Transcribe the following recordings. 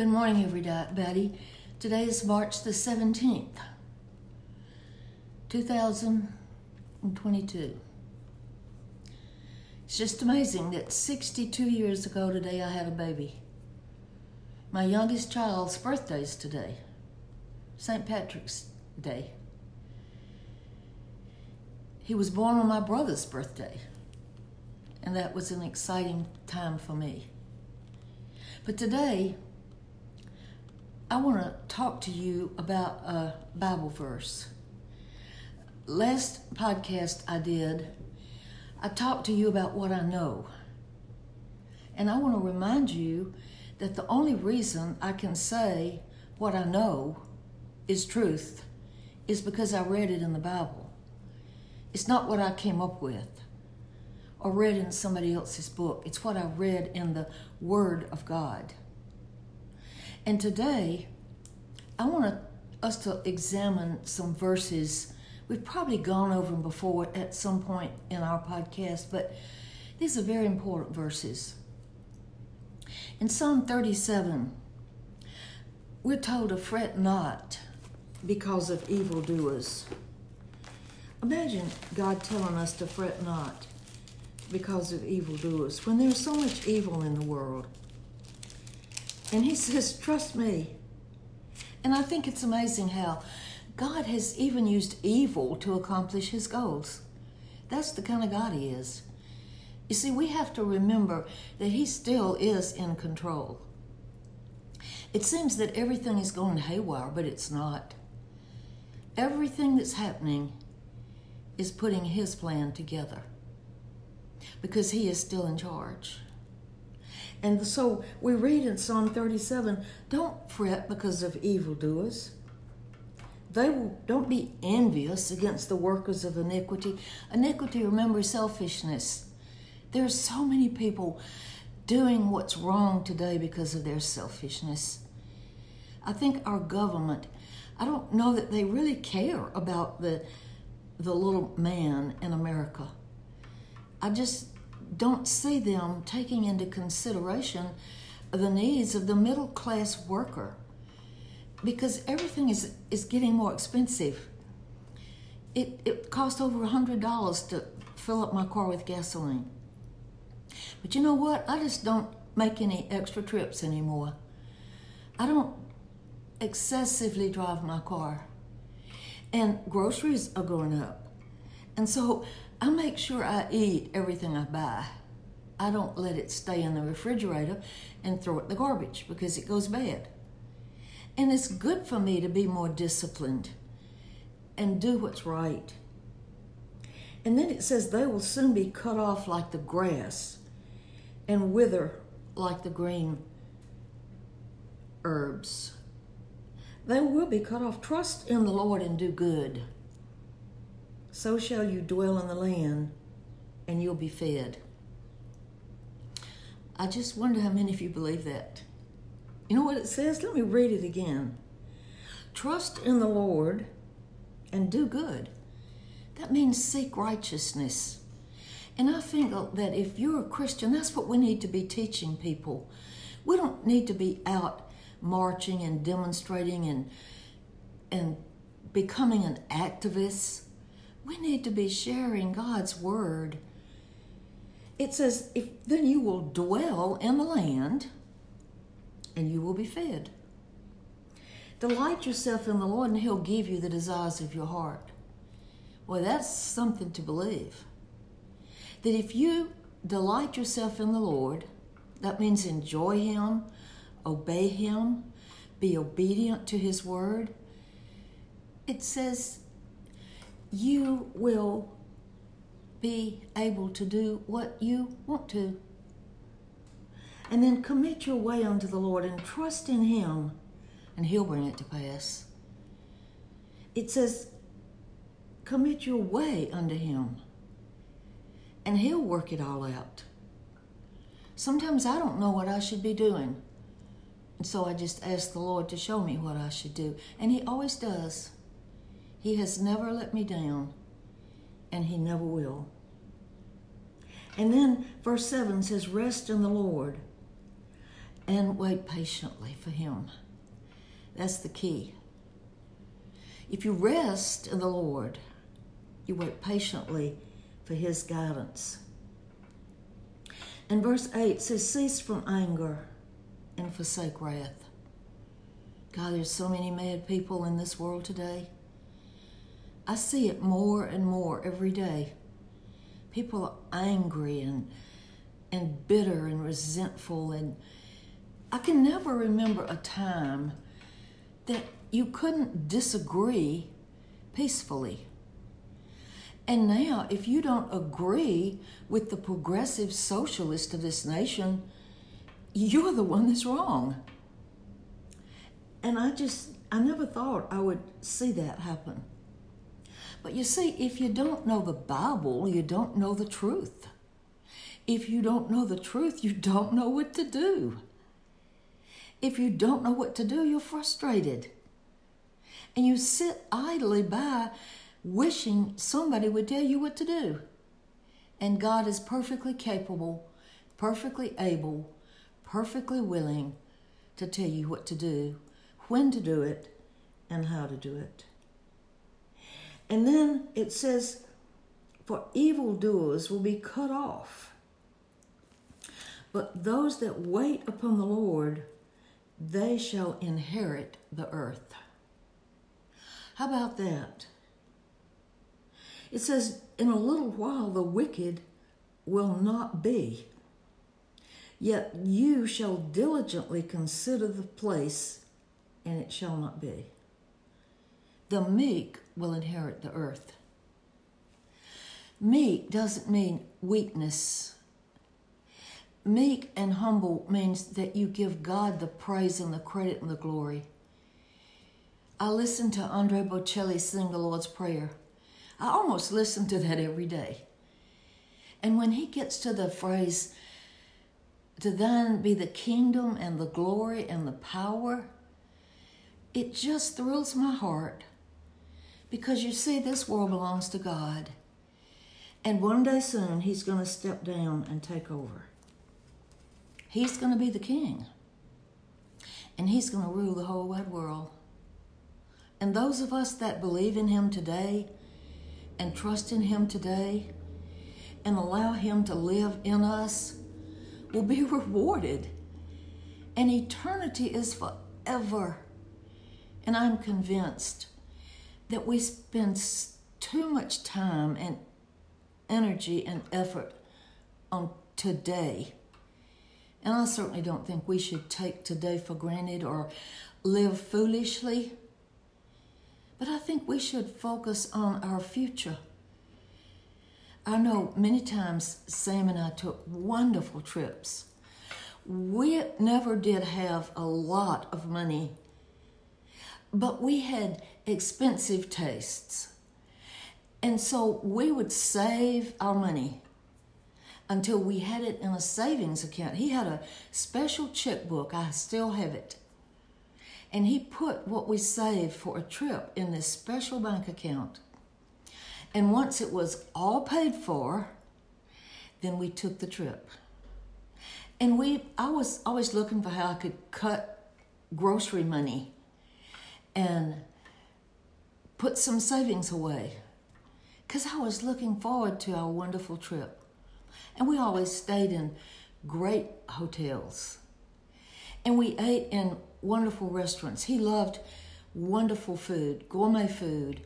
Good morning, everybody. Today is March the 17th, 2022. It's just amazing that 62 years ago today I had a baby. My youngest child's birthday is today, St. Patrick's Day. He was born on my brother's birthday, and that was an exciting time for me. But today, I want to talk to you about a Bible verse. Last podcast I did, I talked to you about what I know. And I want to remind you that the only reason I can say what I know is truth is because I read it in the Bible. It's not what I came up with or read in somebody else's book, it's what I read in the Word of God. And today, I want us to examine some verses. We've probably gone over them before at some point in our podcast, but these are very important verses. In Psalm 37, we're told to fret not because of evildoers. Imagine God telling us to fret not because of evildoers when there's so much evil in the world. And he says, Trust me. And I think it's amazing how God has even used evil to accomplish his goals. That's the kind of God he is. You see, we have to remember that he still is in control. It seems that everything is going haywire, but it's not. Everything that's happening is putting his plan together because he is still in charge. And so we read in Psalm 37 don't fret because of evildoers. They will, don't be envious against the workers of iniquity. Iniquity, remember, selfishness. There are so many people doing what's wrong today because of their selfishness. I think our government, I don't know that they really care about the, the little man in America. I just don't see them taking into consideration the needs of the middle class worker because everything is, is getting more expensive. It, it costs over a $100 to fill up my car with gasoline. But you know what? I just don't make any extra trips anymore. I don't excessively drive my car. And groceries are going up. And so I make sure I eat everything I buy. I don't let it stay in the refrigerator and throw it in the garbage because it goes bad. And it's good for me to be more disciplined and do what's right. And then it says, they will soon be cut off like the grass and wither like the green herbs. They will be cut off. Trust in the Lord and do good so shall you dwell in the land, and you'll be fed. I just wonder how many of you believe that. You know what it says? Let me read it again. Trust in the Lord and do good. That means seek righteousness. And I think that if you're a Christian, that's what we need to be teaching people. We don't need to be out marching and demonstrating and and becoming an activist. We need to be sharing God's word. It says, if then you will dwell in the land and you will be fed. Delight yourself in the Lord, and He'll give you the desires of your heart. Well, that's something to believe. That if you delight yourself in the Lord, that means enjoy Him, obey Him, be obedient to His word. It says you will be able to do what you want to. And then commit your way unto the Lord and trust in Him, and He'll bring it to pass. It says, commit your way unto Him, and He'll work it all out. Sometimes I don't know what I should be doing. And so I just ask the Lord to show me what I should do. And He always does. He has never let me down, and He never will. And then verse 7 says, Rest in the Lord and wait patiently for Him. That's the key. If you rest in the Lord, you wait patiently for His guidance. And verse 8 says, Cease from anger and forsake wrath. God, there's so many mad people in this world today. I see it more and more every day. People are angry and and bitter and resentful and I can never remember a time that you couldn't disagree peacefully. And now, if you don't agree with the progressive socialist of this nation, you're the one that's wrong. And I just, I never thought I would see that happen. But you see, if you don't know the Bible, you don't know the truth. If you don't know the truth, you don't know what to do. If you don't know what to do, you're frustrated. And you sit idly by wishing somebody would tell you what to do. And God is perfectly capable, perfectly able, perfectly willing to tell you what to do, when to do it, and how to do it. And then it says, For evildoers will be cut off. But those that wait upon the Lord, they shall inherit the earth. How about that? It says, In a little while the wicked will not be. Yet you shall diligently consider the place, and it shall not be. The meek will inherit the earth. Meek doesn't mean weakness. Meek and humble means that you give God the praise and the credit and the glory. I listen to Andre Bocelli sing the Lord's Prayer. I almost listen to that every day. And when he gets to the phrase, to thine be the kingdom and the glory and the power, it just thrills my heart because you see, this world belongs to God. And one day soon, He's going to step down and take over. He's going to be the king. And He's going to rule the whole wide world. And those of us that believe in Him today and trust in Him today and allow Him to live in us will be rewarded. And eternity is forever. And I'm convinced that we spend too much time and energy and effort on today. And I certainly don't think we should take today for granted or live foolishly. But I think we should focus on our future. I know many times Sam and I took wonderful trips. We never did have a lot of money, but we had expensive tastes. And so we would save our money until we had it in a savings account. He had a special checkbook, I still have it. And he put what we saved for a trip in this special bank account. And once it was all paid for, then we took the trip. And we I was always looking for how I could cut grocery money and put some savings away because I was looking forward to our wonderful trip. And we always stayed in great hotels. And we ate in wonderful restaurants. He loved wonderful food, gourmet food.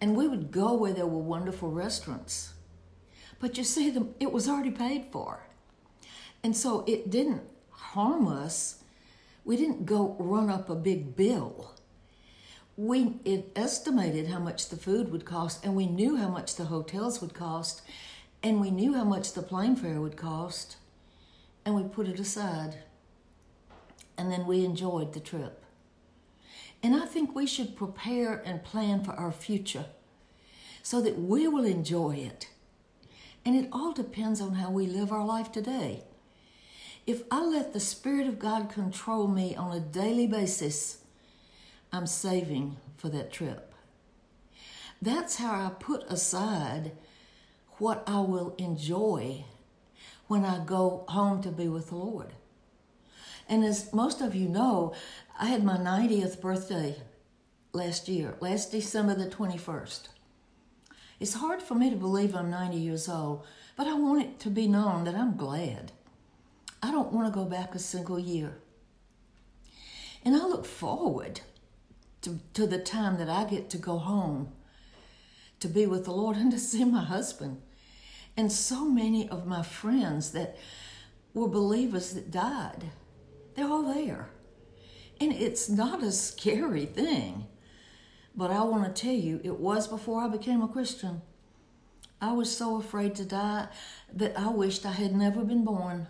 And we would go where there were wonderful restaurants. But you see, the, it was already paid for. And so it didn't harm us. We didn't go run up a big bill we estimated how much the food would cost and we knew how much the hotels would cost and we knew how much the plane fare would cost and we put it aside. And then we enjoyed the trip. And i think we should prepare and plan for our future so that we will enjoy it. And it all depends on how we live our life today. If i let the spirit of god control me on a daily basis I'm saving for that trip. That's how I put aside what I will enjoy when I go home to be with the Lord. And as most of you know, I had my 90th birthday last year, last December the 21st. It's hard for me to believe I'm 90 years old, but I want it to be known that I'm glad. I don't want to go back a single year. And I look forward to, to the time that I get to go home to be with the Lord and to see my husband. And so many of my friends that were believers that died, they're all there. And it's not a scary thing. But I want to tell you, it was before I became a Christian. I was so afraid to die that I wished I had never been born.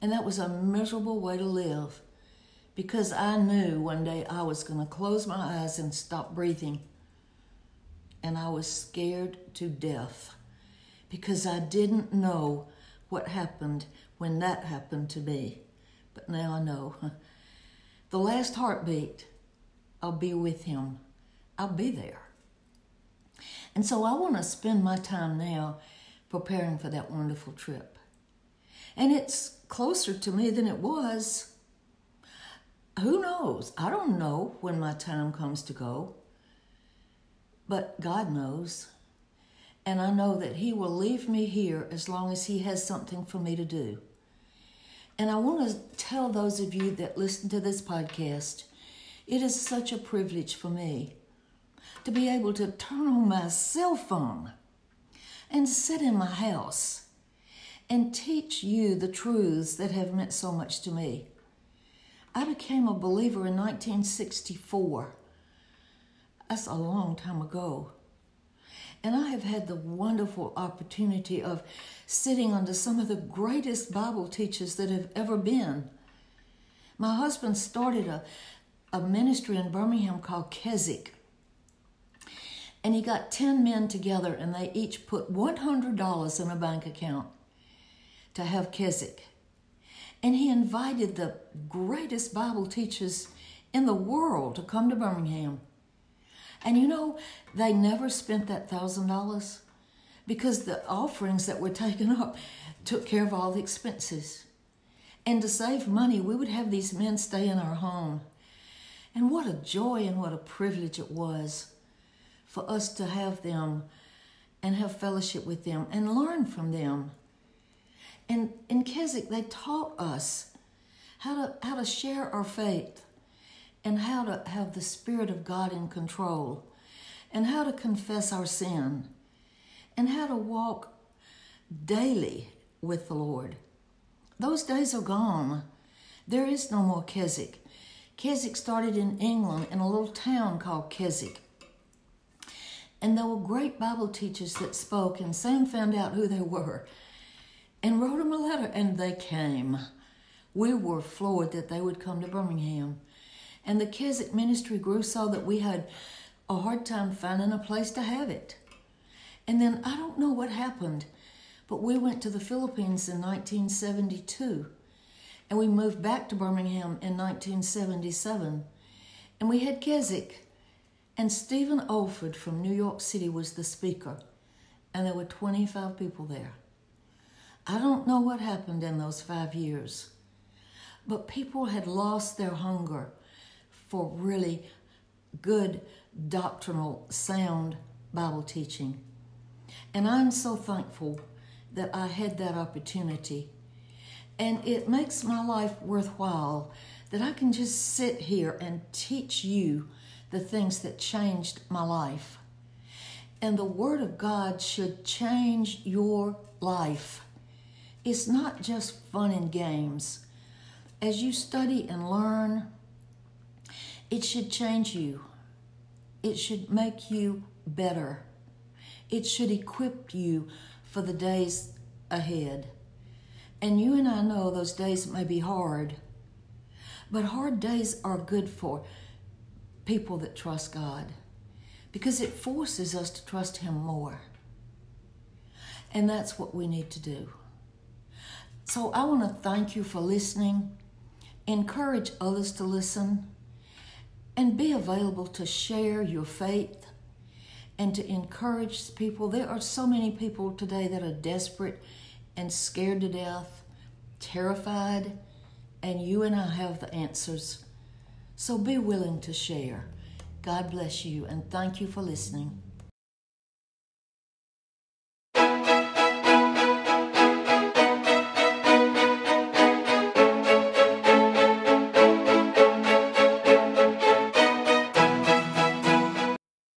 And that was a miserable way to live because I knew one day I was going to close my eyes and stop breathing. And I was scared to death because I didn't know what happened when that happened to me. But now I know. The last heartbeat, I'll be with him. I'll be there. And so I want to spend my time now preparing for that wonderful trip. And it's closer to me than it was. Who knows? I don't know when my time comes to go. But God knows. And I know that He will leave me here as long as He has something for me to do. And I want to tell those of you that listen to this podcast it is such a privilege for me to be able to turn on my cell phone and sit in my house and teach you the truths that have meant so much to me. I became a believer in 1964. That's a long time ago. And I have had the wonderful opportunity of sitting under some of the greatest Bible teachers that have ever been. My husband started a, a ministry in Birmingham called Keswick. And he got 10 men together and they each put $100 in a bank account to have Keswick. And he invited the greatest Bible teachers in the world to come to Birmingham. And you know, they never spent that thousand dollars because the offerings that were taken up took care of all the expenses. And to save money, we would have these men stay in our home. And what a joy and what a privilege it was for us to have them and have fellowship with them and learn from them. And in Keswick, they taught us how to, how to share our faith and how to have the Spirit of God in control, and how to confess our sin, and how to walk daily with the Lord. Those days are gone. There is no more Keswick. Keswick started in England in a little town called Keswick. And there were great Bible teachers that spoke, and Sam found out who they were and wrote them a letter, and they came. We were floored that they would come to Birmingham. And the Keswick ministry grew so that we had a hard time finding a place to have it. And then I don't know what happened, but we went to the Philippines in 1972 and we moved back to Birmingham in 1977. And we had Keswick, and Stephen Olford from New York City was the speaker, and there were 25 people there. I don't know what happened in those five years, but people had lost their hunger for really good doctrinal, sound Bible teaching. And I'm so thankful that I had that opportunity. And it makes my life worthwhile that I can just sit here and teach you the things that changed my life. And the Word of God should change your life. It's not just fun and games. As you study and learn, it should change you. It should make you better. It should equip you for the days ahead. And you and I know those days may be hard, but hard days are good for people that trust God because it forces us to trust Him more. And that's what we need to do. So I want to thank you for listening, encourage others to listen and be available to share your faith and to encourage people. There are so many people today that are desperate and scared to death, terrified, and you and I have the answers. So be willing to share. God bless you, and thank you for listening.